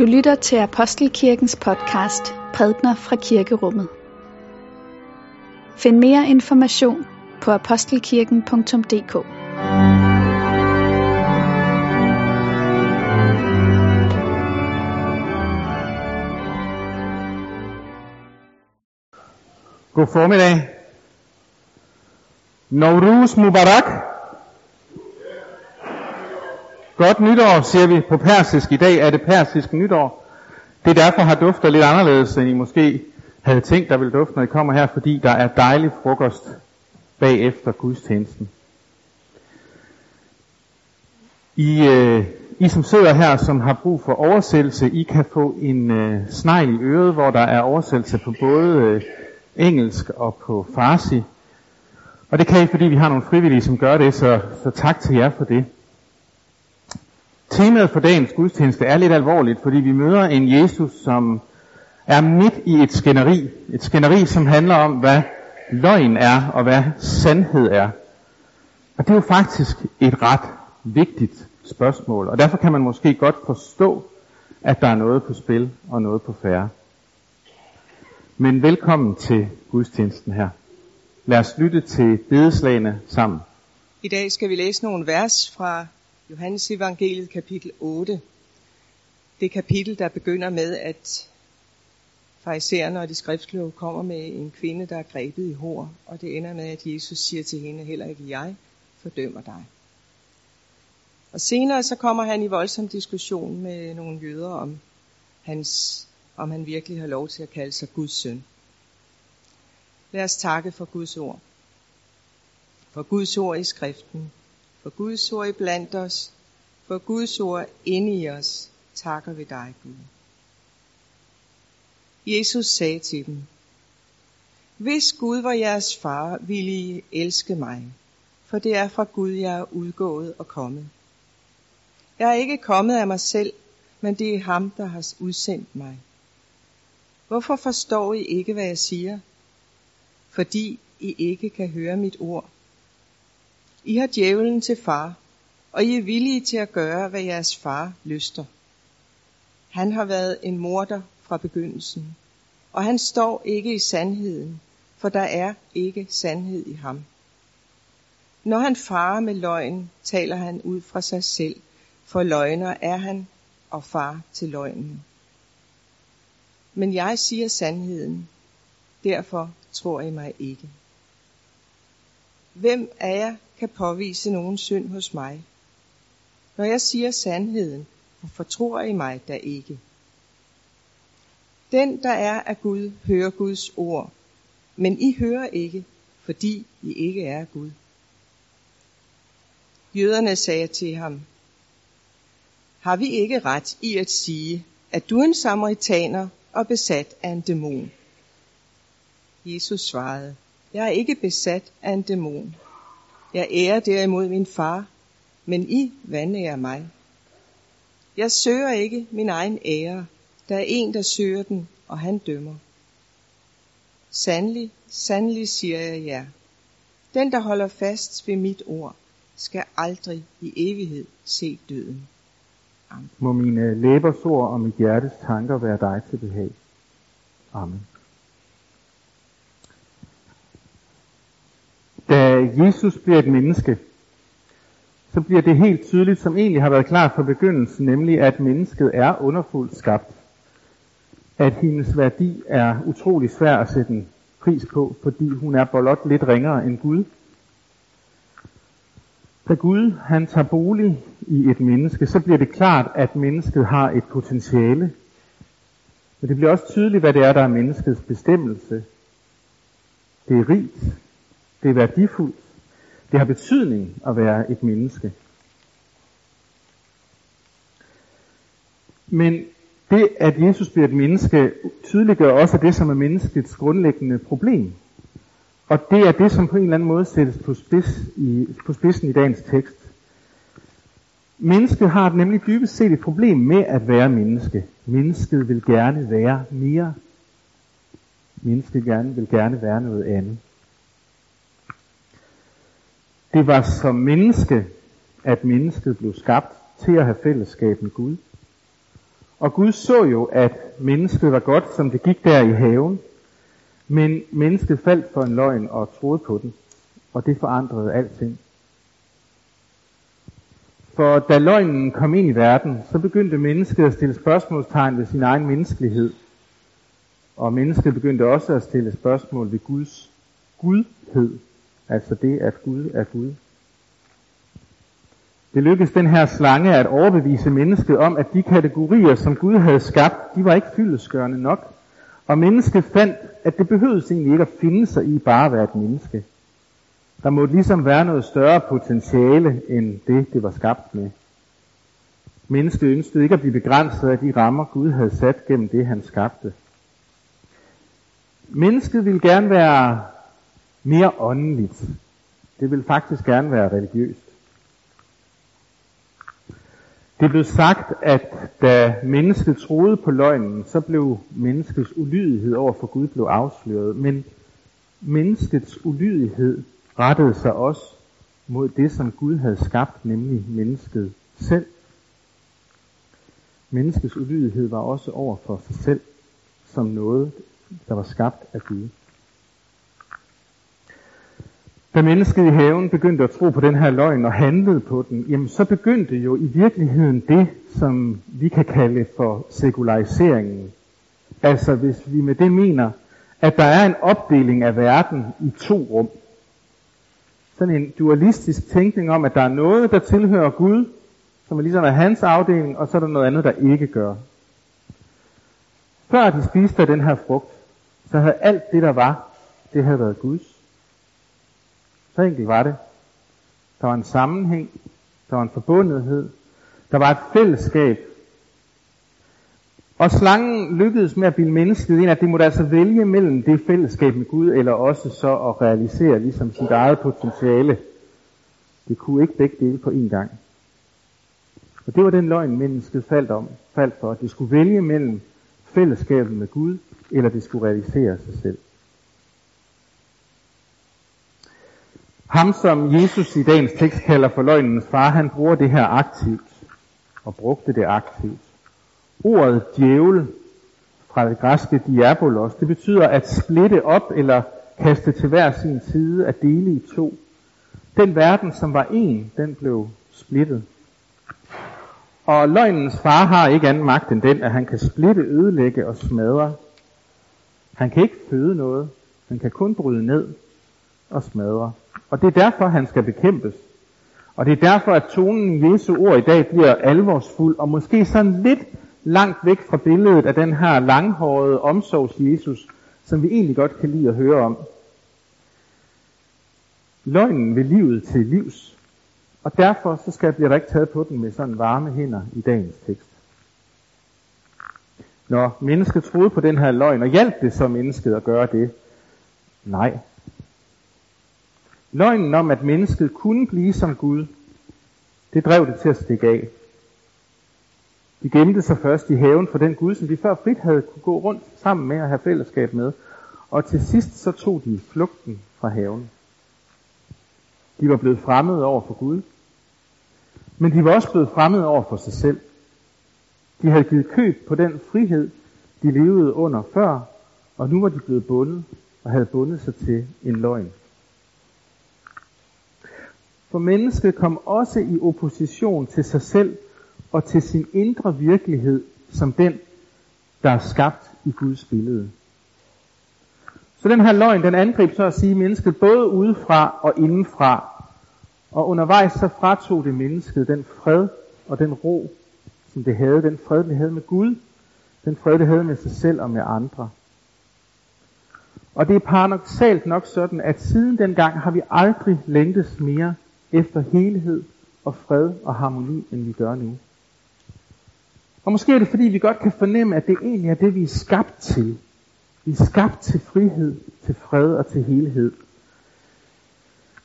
Du lytter til Apostelkirkens podcast Prædner fra Kirkerummet. Find mere information på apostelkirken.dk God formiddag. Nowruz Mubarak. Godt nytår, siger vi på persisk. I dag er det persisk nytår. Det er derfor har dufter lidt anderledes, end I måske havde tænkt, der ville dufte, når I kommer her, fordi der er dejlig frokost bagefter gudstjenesten. I, øh, I som sidder her, som har brug for oversættelse, I kan få en øh, snegl i øret, hvor der er oversættelse på både øh, engelsk og på farsi. Og det kan I, fordi vi har nogle frivillige, som gør det, så, så tak til jer for det. Temaet for dagens gudstjeneste er lidt alvorligt, fordi vi møder en Jesus, som er midt i et skænderi. Et skænderi, som handler om, hvad løgn er og hvad sandhed er. Og det er jo faktisk et ret vigtigt spørgsmål, og derfor kan man måske godt forstå, at der er noget på spil og noget på færre. Men velkommen til gudstjenesten her. Lad os lytte til bedeslagene sammen. I dag skal vi læse nogle vers fra Johannes evangeliet kapitel 8. Det kapitel, der begynder med, at farisæerne og de skriftkloge kommer med en kvinde, der er grebet i hår, og det ender med, at Jesus siger til hende, heller ikke jeg fordømmer dig. Og senere så kommer han i voldsom diskussion med nogle jøder om, hans, om han virkelig har lov til at kalde sig Guds søn. Lad os takke for Guds ord. For Guds ord i skriften, for Guds ord i blandt os, for Guds ord inde i os, takker vi dig, Gud. Jesus sagde til dem, Hvis Gud var jeres far, ville I elske mig, for det er fra Gud, jeg er udgået og kommet. Jeg er ikke kommet af mig selv, men det er ham, der har udsendt mig. Hvorfor forstår I ikke, hvad jeg siger? Fordi I ikke kan høre mit ord. I har djævlen til far, og I er villige til at gøre, hvad jeres far lyster. Han har været en morder fra begyndelsen, og han står ikke i sandheden, for der er ikke sandhed i ham. Når han farer med løgn, taler han ud fra sig selv, for løgner er han og far til løgnen. Men jeg siger sandheden, derfor tror I mig ikke. Hvem af jer kan påvise nogen synd hos mig? Når jeg siger sandheden, hvorfor tror I mig da ikke? Den, der er af Gud, hører Guds ord, men I hører ikke, fordi I ikke er Gud. Jøderne sagde til ham, har vi ikke ret i at sige, at du er en samaritaner og besat af en dæmon? Jesus svarede, jeg er ikke besat af en dæmon. Jeg ærer derimod min far, men I vandærer mig. Jeg søger ikke min egen ære. Der er en, der søger den, og han dømmer. Sandelig, sandelig siger jeg jer. Den, der holder fast ved mit ord, skal aldrig i evighed se døden. Amen. Må mine læbers ord og mit hjertes tanker være dig til behag. Amen. Da Jesus bliver et menneske, så bliver det helt tydeligt, som egentlig har været klart fra begyndelsen, nemlig at mennesket er underfuldt skabt. At hendes værdi er utrolig svær at sætte en pris på, fordi hun er blot lidt ringere end Gud. Da Gud han tager bolig i et menneske, så bliver det klart, at mennesket har et potentiale. Men det bliver også tydeligt, hvad det er, der er menneskets bestemmelse. Det er rigt, det er værdifuldt. Det har betydning at være et menneske. Men det, at Jesus bliver et menneske, tydeliggør også det, som er menneskets grundlæggende problem. Og det er det, som på en eller anden måde sættes på, spids i, på spidsen i dagens tekst. Mennesket har nemlig dybest set et problem med at være menneske. Mennesket vil gerne være mere. Mennesket gerne, vil gerne være noget andet. Det var som menneske, at mennesket blev skabt til at have fællesskab med Gud. Og Gud så jo, at mennesket var godt, som det gik der i haven. Men mennesket faldt for en løgn og troede på den. Og det forandrede alting. For da løgnen kom ind i verden, så begyndte mennesket at stille spørgsmålstegn ved sin egen menneskelighed. Og mennesket begyndte også at stille spørgsmål ved Guds gudhed. Altså det, at Gud er Gud. Det lykkedes den her slange at overbevise mennesket om, at de kategorier, som Gud havde skabt, de var ikke fyldesgørende nok. Og mennesket fandt, at det behøvede egentlig ikke at finde sig i bare at være et menneske. Der måtte ligesom være noget større potentiale end det, det var skabt med. Mennesket ønskede ikke at blive begrænset af de rammer, Gud havde sat gennem det, han skabte. Mennesket ville gerne være mere åndeligt. Det vil faktisk gerne være religiøst. Det blev sagt, at da mennesket troede på løgnen, så blev menneskets ulydighed over for Gud blev afsløret. Men menneskets ulydighed rettede sig også mod det, som Gud havde skabt, nemlig mennesket selv. Menneskets ulydighed var også over for sig selv, som noget, der var skabt af Gud. Da mennesket i haven begyndte at tro på den her løgn og handlede på den, jamen så begyndte jo i virkeligheden det, som vi kan kalde for sekulariseringen. Altså hvis vi med det mener, at der er en opdeling af verden i to rum. Sådan en dualistisk tænkning om, at der er noget, der tilhører Gud, som er ligesom er hans afdeling, og så er der noget andet, der ikke gør. Før de spiste af den her frugt, så havde alt det, der var, det havde været Guds. Så enkelt var det. Der var en sammenhæng, der var en forbundethed, der var et fællesskab. Og slangen lykkedes med at bilde mennesket ind, at det måtte altså vælge mellem det fællesskab med Gud, eller også så at realisere ligesom sit eget potentiale. Det kunne ikke begge dele på én gang. Og det var den løgn, mennesket faldt, om, faldt for. At det skulle vælge mellem fællesskabet med Gud, eller det skulle realisere sig selv. Ham, som Jesus i dagens tekst kalder for løgnens far, han bruger det her aktivt, og brugte det aktivt. Ordet djævel fra det græske diabolos, det betyder at splitte op eller kaste til hver sin side, at dele i to. Den verden, som var en, den blev splittet. Og løgnens far har ikke anden magt end den, at han kan splitte, ødelægge og smadre. Han kan ikke føde noget. Han kan kun bryde ned og smadre. Og det er derfor, han skal bekæmpes. Og det er derfor, at tonen i Jesu ord i dag bliver alvorsfuld, og måske sådan lidt langt væk fra billedet af den her langhårede omsorgs Jesus, som vi egentlig godt kan lide at høre om. Løgnen ved livet til livs, og derfor så skal jeg ikke taget på den med sådan varme hænder i dagens tekst. Når mennesket troede på den her løgn, og hjalp det så mennesket at gøre det? Nej, Løgnen om, at mennesket kunne blive som Gud, det drev det til at stikke af. De gemte sig først i haven for den Gud, som de før frit havde kunne gå rundt sammen med og have fællesskab med. Og til sidst så tog de flugten fra haven. De var blevet fremmede over for Gud. Men de var også blevet fremmede over for sig selv. De havde givet køb på den frihed, de levede under før, og nu var de blevet bundet og havde bundet sig til en løgn. For mennesket kom også i opposition til sig selv og til sin indre virkelighed som den, der er skabt i Guds billede. Så den her løgn, den angreb så at sige mennesket både udefra og indenfra. Og undervejs så fratog det mennesket den fred og den ro, som det havde, den fred, det havde med Gud, den fred, det havde med sig selv og med andre. Og det er paradoxalt nok sådan, at siden dengang har vi aldrig længtes mere efter helhed og fred og harmoni, end vi gør nu. Og måske er det fordi, vi godt kan fornemme, at det egentlig er det, vi er skabt til. Vi er skabt til frihed, til fred og til helhed.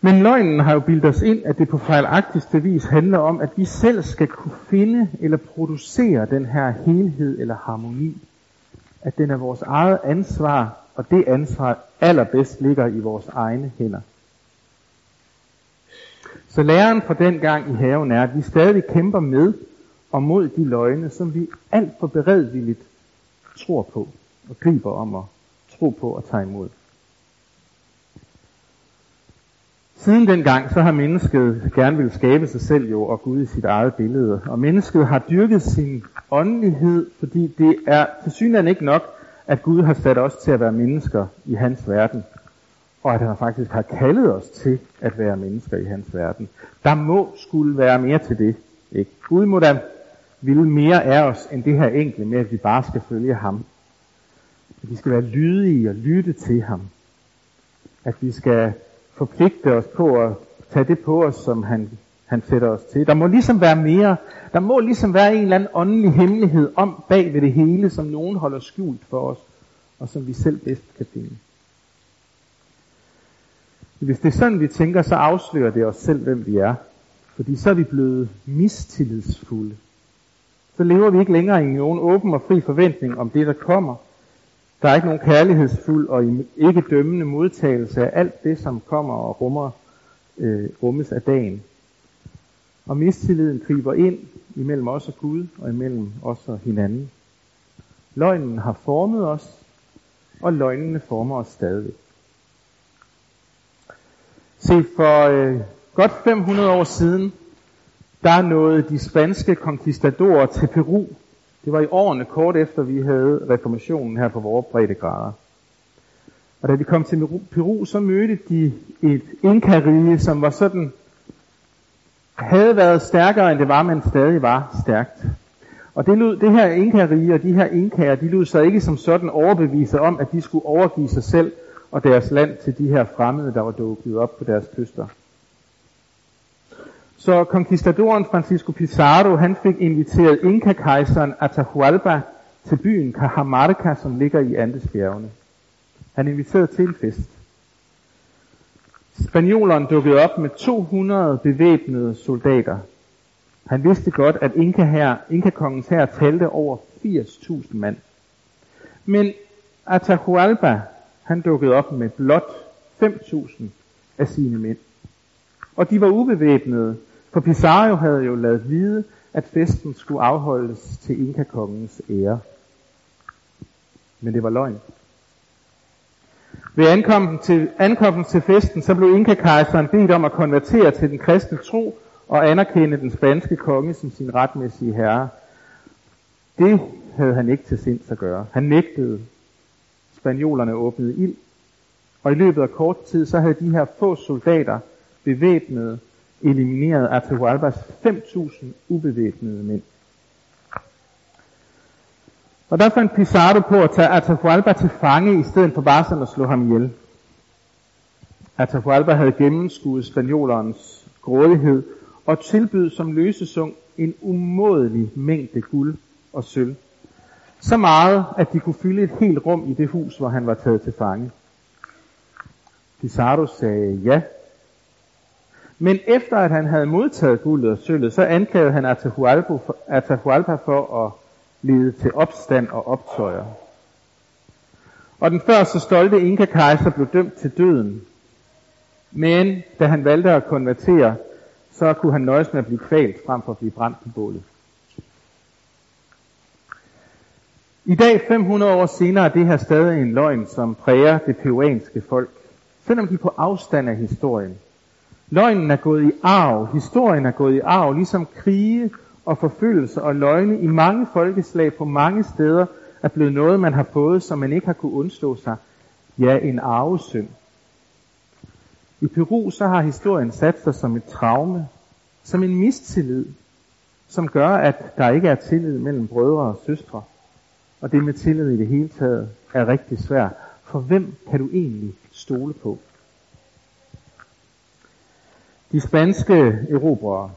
Men løgnen har jo bildet os ind, at det på fejlagtigste vis handler om, at vi selv skal kunne finde eller producere den her helhed eller harmoni. At den er vores eget ansvar, og det ansvar allerbedst ligger i vores egne hænder. Så læren fra den gang i haven er, at vi stadig kæmper med og mod de løgne, som vi alt for beredvilligt tror på og griber om at tro på og tage imod. Siden dengang, så har mennesket gerne vil skabe sig selv jo og Gud i sit eget billede. Og mennesket har dyrket sin åndelighed, fordi det er til synligheden ikke nok, at Gud har sat os til at være mennesker i hans verden. Og at han faktisk har kaldet os til at være mennesker i hans verden. Der må skulle være mere til det. Ikke? Gud må da ville mere af os, end det her enkle med, at vi bare skal følge ham. At vi skal være lydige og lytte til ham. At vi skal forpligte os på at tage det på os, som han, han sætter os til. Der må ligesom være mere, der må ligesom være en eller anden åndelig hemmelighed om bag ved det hele, som nogen holder skjult for os, og som vi selv bedst kan finde. Hvis det er sådan, vi tænker, så afslører det os selv, hvem vi er. Fordi så er vi blevet mistillidsfulde. Så lever vi ikke længere i nogen åben og fri forventning om det, der kommer. Der er ikke nogen kærlighedsfuld og ikke dømmende modtagelse af alt det, som kommer og rummer, øh, rummes af dagen. Og mistilliden griber ind imellem os og Gud og imellem os og hinanden. Løgnen har formet os, og løgnene former os stadig. Se, for øh, godt 500 år siden, der nåede de spanske conquistadorer til Peru det var i årene kort efter, vi havde reformationen her på vores breddegrader. Og da de kom til Peru, så mødte de et inkarige, som var sådan, havde været stærkere end det var, men stadig var stærkt. Og det, lød, det her inkarige og de her inkager, de lød sig ikke som sådan overbevise om, at de skulle overgive sig selv og deres land til de her fremmede, der var dukket op på deres kyster. Så konquistadoren Francisco Pizarro, han fik inviteret Inka-kejseren Atahualpa til byen Cajamarca, som ligger i Andesbjergene. Han inviterede til en fest. Spanjoleren dukkede op med 200 bevæbnede soldater. Han vidste godt, at Inka her, Inka-kongens her talte over 80.000 mand. Men Atahualpa, han dukkede op med blot 5.000 af sine mænd. Og de var ubevæbnede, for Pizarro havde jo lavet vide, at festen skulle afholdes til Inka-kongens ære. Men det var løgn. Ved ankomsten til, ankomsten til festen, så blev Inka-kejseren bedt om at konvertere til den kristne tro og anerkende den spanske konge som sin retmæssige herre. Det havde han ikke til sinds at gøre. Han nægtede. Spanjolerne åbnede ild, og i løbet af kort tid, så havde de her få soldater bevæbnede elimineret Atahualpas 5.000 ubevæbnede mænd. Og der fandt Pizarro på at tage Atahualpa til fange, i stedet for bare sådan at slå ham ihjel. Atahualpa havde gennemskuet spaniolernes grådighed og tilbød som løsesung en umådelig mængde guld og sølv. Så meget, at de kunne fylde et helt rum i det hus, hvor han var taget til fange. Pizarro sagde ja, men efter at han havde modtaget guldet og sølvet, så anklagede han Atahualpa for at lede til opstand og optøjer. Og den første stolte Inka-kejser blev dømt til døden. Men da han valgte at konvertere, så kunne han nøjes med at blive kvalt frem for at blive brændt på bålet. I dag, 500 år senere, er det her stadig en løgn, som præger det peruanske folk. Selvom de på afstand af historien. Løgnen er gået i arv, historien er gået i arv, ligesom krige og forfølgelse og løgne i mange folkeslag på mange steder er blevet noget, man har fået, som man ikke har kunne undslå sig. Ja, en arvesynd. I Peru så har historien sat sig som et traume, som en mistillid, som gør, at der ikke er tillid mellem brødre og søstre. Og det med tillid i det hele taget er rigtig svært. For hvem kan du egentlig stole på? De spanske erobrere,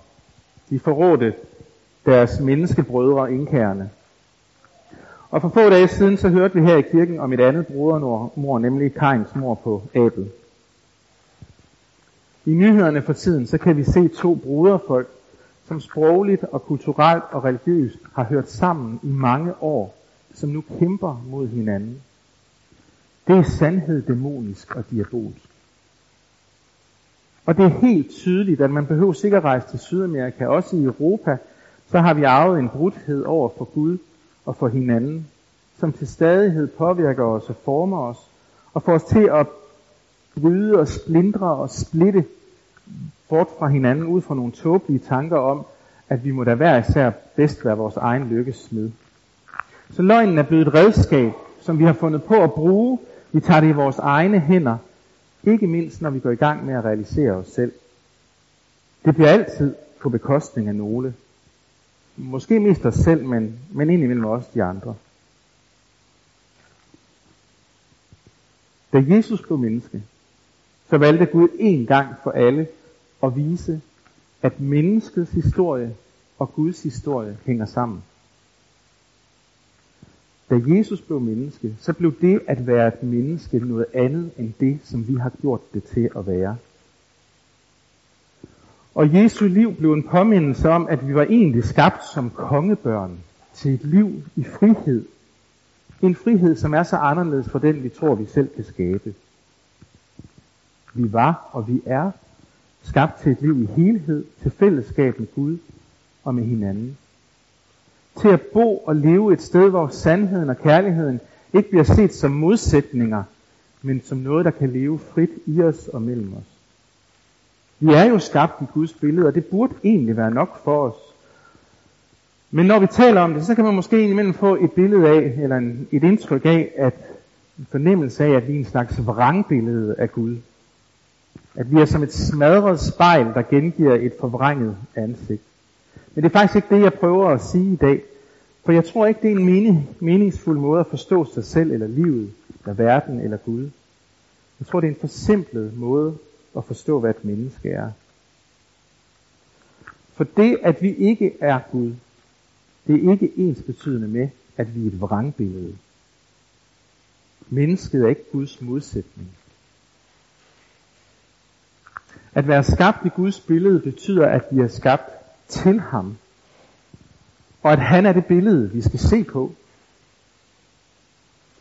de forrådte deres menneskebrødre indkærne. Og for få dage siden, så hørte vi her i kirken om et andet brodermor, nemlig Kains mor på Abel. I nyhederne for tiden, så kan vi se to broderfolk, som sprogligt og kulturelt og religiøst har hørt sammen i mange år, som nu kæmper mod hinanden. Det er sandhed dæmonisk og diabolsk. Og det er helt tydeligt, at man behøver sikkert rejse til Sydamerika, også i Europa, så har vi arvet en brudhed over for Gud og for hinanden, som til stadighed påvirker os og former os, og får os til at bryde og splindre og splitte bort fra hinanden ud fra nogle tåbelige tanker om, at vi må da hver især bedst være vores egen lykkes smed. Så løgnen er blevet et redskab, som vi har fundet på at bruge. Vi tager det i vores egne hænder, ikke mindst når vi går i gang med at realisere os selv. Det bliver altid på bekostning af nogle. Måske mest os selv, men, men indimellem også de andre. Da Jesus blev menneske, så valgte Gud en gang for alle at vise, at menneskets historie og Guds historie hænger sammen. Da Jesus blev menneske, så blev det at være et menneske noget andet end det, som vi har gjort det til at være. Og Jesu liv blev en påmindelse om, at vi var egentlig skabt som kongebørn til et liv i frihed. En frihed, som er så anderledes for den, vi tror, vi selv kan skabe. Vi var og vi er skabt til et liv i helhed, til fællesskab med Gud og med hinanden. Til at bo og leve et sted, hvor sandheden og kærligheden ikke bliver set som modsætninger, men som noget, der kan leve frit i os og mellem os. Vi er jo skabt i Guds billede, og det burde egentlig være nok for os. Men når vi taler om det, så kan man måske indimellem få et billede af, eller en, et indtryk af, at en fornemmelse af, at vi er en slags vrangbillede af Gud. At vi er som et smadret spejl, der gengiver et forvrænget ansigt. Men det er faktisk ikke det, jeg prøver at sige i dag. For jeg tror ikke, det er en mening, meningsfuld måde at forstå sig selv, eller livet, eller verden, eller Gud. Jeg tror, det er en forsimplet måde at forstå, hvad et menneske er. For det, at vi ikke er Gud, det er ikke ens betydende med, at vi er et vrangbillede. Mennesket er ikke Guds modsætning. At være skabt i Guds billede betyder, at vi er skabt til ham. Og at han er det billede, vi skal se på.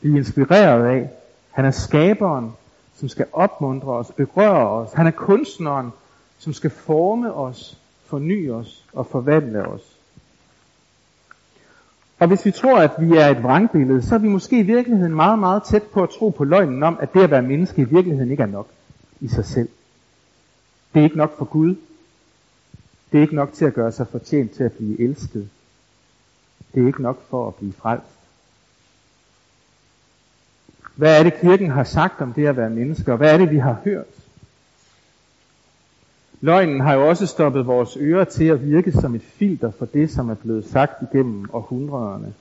Vi er inspireret af. Han er skaberen, som skal opmuntre os, berøre os. Han er kunstneren, som skal forme os, forny os og forvandle os. Og hvis vi tror, at vi er et vrangbillede, så er vi måske i virkeligheden meget, meget tæt på at tro på løgnen om, at det at være menneske i virkeligheden ikke er nok i sig selv. Det er ikke nok for Gud. Det er ikke nok til at gøre sig fortjent til at blive elsket. Det er ikke nok for at blive frelst. Hvad er det, kirken har sagt om det at være menneske, hvad er det, vi har hørt? Løgnen har jo også stoppet vores ører til at virke som et filter for det, som er blevet sagt igennem århundrederne.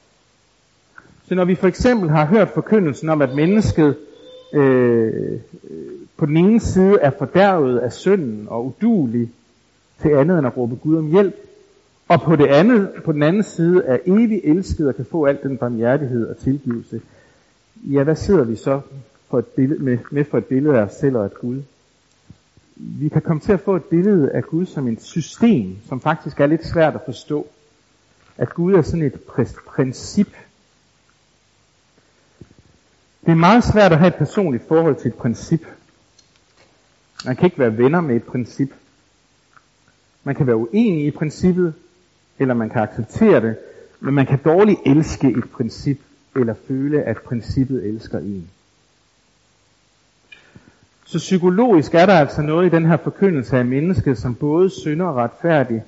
Så når vi for eksempel har hørt forkyndelsen om, at mennesket øh, på den ene side er fordærvet af synden og udulig til andet end at råbe Gud om hjælp, og på, det andet, på den anden side er evig elsket og kan få al den barmhjertighed og tilgivelse, ja, hvad sidder vi så for et billede, med, med for et billede af os selv og af Gud? Vi kan komme til at få et billede af Gud som et system, som faktisk er lidt svært at forstå. At Gud er sådan et princip. Det er meget svært at have et personligt forhold til et princip. Man kan ikke være venner med et princip. Man kan være uenig i princippet, eller man kan acceptere det, men man kan dårligt elske et princip, eller føle, at princippet elsker en. Så psykologisk er der altså noget i den her forkyndelse af mennesket, som både synder og retfærdig,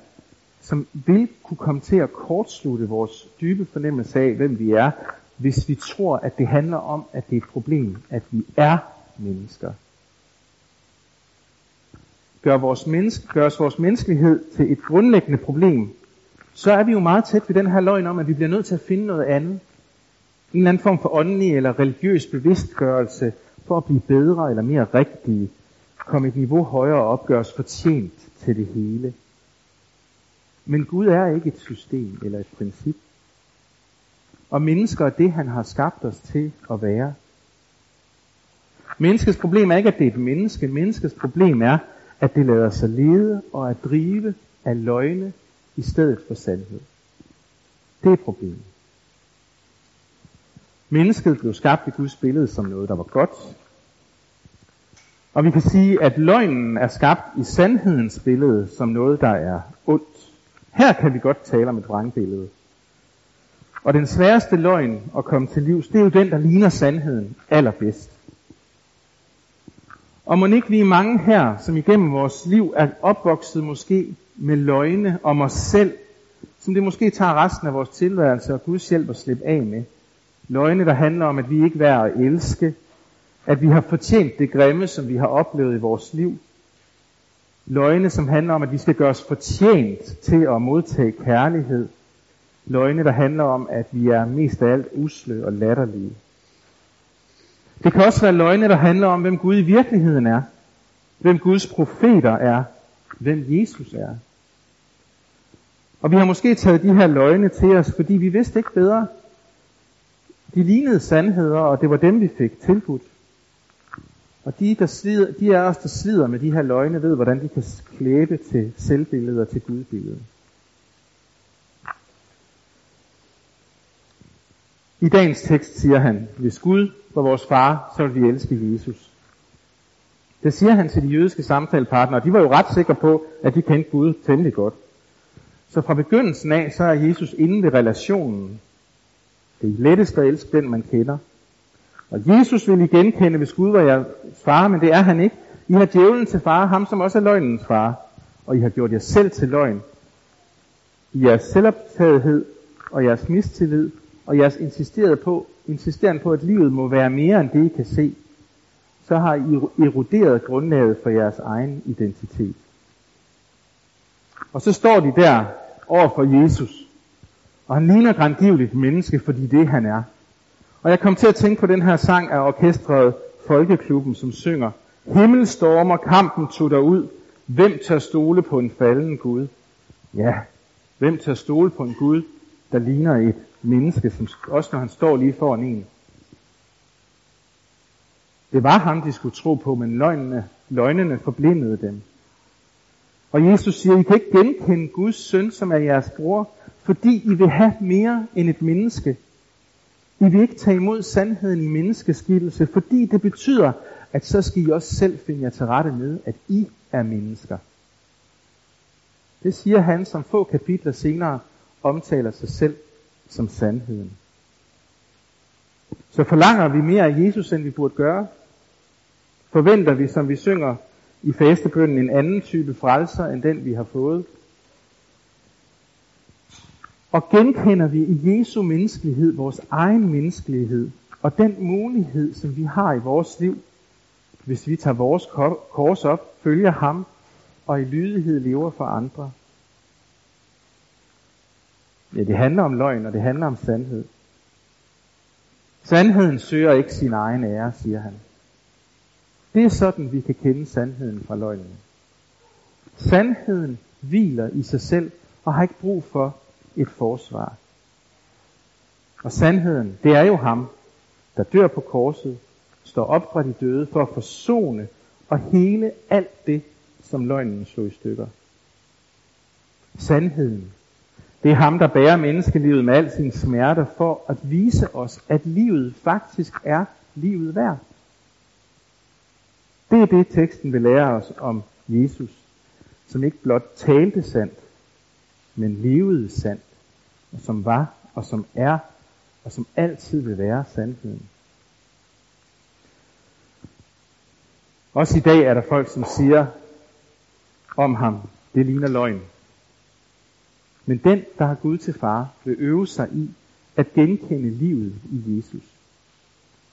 som vil kunne komme til at kortslutte vores dybe fornemmelse af, hvem vi er, hvis vi tror, at det handler om, at det er et problem, at vi er mennesker. Gør, vores menneske, gør vores menneskelighed til et grundlæggende problem, så er vi jo meget tæt ved den her løgn om, at vi bliver nødt til at finde noget andet. En eller anden form for åndelig eller religiøs bevidstgørelse for at blive bedre eller mere rigtige. Komme et niveau højere og opgøres fortjent til det hele. Men Gud er ikke et system eller et princip. Og mennesker er det, han har skabt os til at være. Menneskets problem er ikke, at det er et menneske. Menneskets problem er, at det lader sig lede og at drive af løgne i stedet for sandhed. Det er problemet. Mennesket blev skabt i Guds billede som noget, der var godt. Og vi kan sige, at løgnen er skabt i sandhedens billede som noget, der er ondt. Her kan vi godt tale om et vrangbillede. Og den sværeste løgn at komme til livs, det er jo den, der ligner sandheden allerbedst. Og må ikke vi er mange her, som igennem vores liv er opvokset måske med løgne om os selv, som det måske tager resten af vores tilværelse og Guds hjælp at slippe af med. Løgne, der handler om, at vi ikke er værd at elske, at vi har fortjent det grimme, som vi har oplevet i vores liv. Løgne, som handler om, at vi skal gøre os fortjent til at modtage kærlighed. Løgne, der handler om, at vi er mest af alt usle og latterlige. Det kan også være løgne, der handler om, hvem Gud i virkeligheden er. Hvem Guds profeter er. Hvem Jesus er. Og vi har måske taget de her løgne til os, fordi vi vidste ikke bedre. De lignede sandheder, og det var dem, vi fik tilbudt. Og de, der slider, de af os, der slider med de her løgne, ved, hvordan de kan klæbe til selvbilledet og til gudbilledet. I dagens tekst siger han, hvis Gud var vores far, så ville vi elske Jesus. Det siger han til de jødiske samtalepartnere. De var jo ret sikre på, at de kendte Gud temmelig godt. Så fra begyndelsen af, så er Jesus inde ved relationen. Det er lettest at elske den, man kender. Og Jesus vil igen kende, hvis Gud var jeres far, men det er han ikke. I har djævlen til far, ham som også er løgnens far. Og I har gjort jer selv til løgn. I jeres selvoptagethed og jeres mistillid og jeres insisteret på, insisteren på, at livet må være mere end det, I kan se, så har I eroderet grundlaget for jeres egen identitet. Og så står de der over for Jesus, og han ligner grandgiveligt menneske, fordi det han er. Og jeg kom til at tænke på den her sang af orkestret Folkeklubben, som synger, Himmelstormer, kampen tog der ud. Hvem tør stole på en falden Gud? Ja, hvem tør stole på en Gud, der ligner et menneske, som også når han står lige foran en. Det var ham, de skulle tro på, men løgnene, løgnene forblindede dem. Og Jesus siger, I kan ikke genkende Guds søn, som er jeres bror, fordi I vil have mere end et menneske. I vil ikke tage imod sandheden i menneskeskikkelse, fordi det betyder, at så skal I også selv finde jer til rette med, at I er mennesker. Det siger han, som få kapitler senere omtaler sig selv som sandheden. Så forlanger vi mere af Jesus, end vi burde gøre. Forventer vi, som vi synger i fastebønden, en anden type frelser, end den vi har fået. Og genkender vi i Jesu menneskelighed vores egen menneskelighed, og den mulighed, som vi har i vores liv, hvis vi tager vores kors op, følger ham og i lydighed lever for andre. Ja, det handler om løgn, og det handler om sandhed. Sandheden søger ikke sin egen ære, siger han. Det er sådan, vi kan kende sandheden fra løgnen. Sandheden hviler i sig selv og har ikke brug for et forsvar. Og sandheden, det er jo ham, der dør på korset, står op fra de døde for at forsone og hele alt det, som løgnen slog i stykker. Sandheden, det er ham, der bærer menneskelivet med al sin smerte for at vise os, at livet faktisk er livet værd. Det er det, teksten vil lære os om Jesus, som ikke blot talte sandt, men levede sandt, og som var, og som er, og som altid vil være sandheden. Også i dag er der folk, som siger om ham, det ligner løgn. Men den, der har Gud til far, vil øve sig i at genkende livet i Jesus.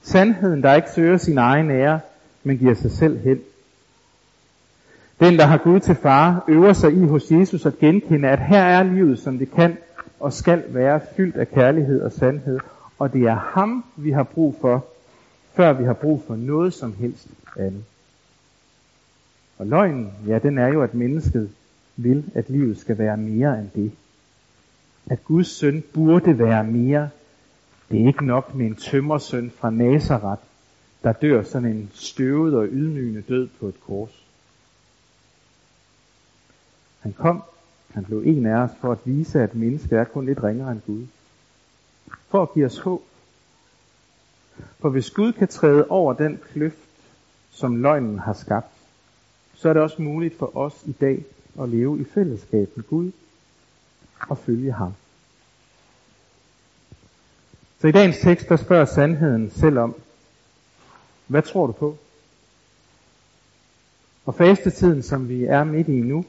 Sandheden, der ikke søger sin egen ære, men giver sig selv hen. Den, der har Gud til far, øver sig i hos Jesus at genkende, at her er livet, som det kan og skal være fyldt af kærlighed og sandhed. Og det er ham, vi har brug for, før vi har brug for noget som helst andet. Og løgnen, ja, den er jo, at mennesket vil, at livet skal være mere end det. At Guds søn burde være mere. Det er ikke nok med en tømmersøn fra Nazareth, der dør sådan en støvet og ydmygende død på et kors. Han kom, han blev en af os for at vise, at mennesket er kun lidt ringere end Gud. For at give os håb. For hvis Gud kan træde over den kløft, som løgnen har skabt, så er det også muligt for os i dag at leve i fællesskab med Gud og følge ham. Så i dagens tekst, der spørger sandheden selv om, hvad tror du på? Og fastetiden, som vi er midt i nu,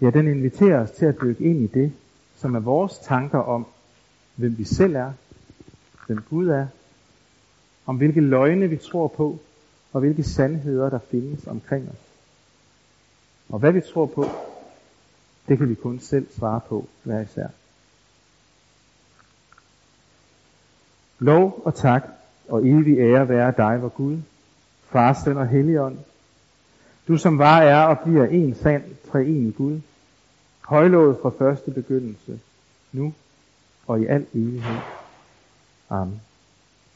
ja, den inviterer os til at dykke ind i det, som er vores tanker om, hvem vi selv er, hvem Gud er, om hvilke løgne vi tror på, og hvilke sandheder der findes omkring os. Og hvad vi tror på, det kan vi kun selv svare på hver især. Lov og tak og evig ære være dig, vor Gud, Far, Søn og Helligånd. Du som var, er og bliver en sand, treen Gud, højlået fra første begyndelse, nu og i al evighed. Amen.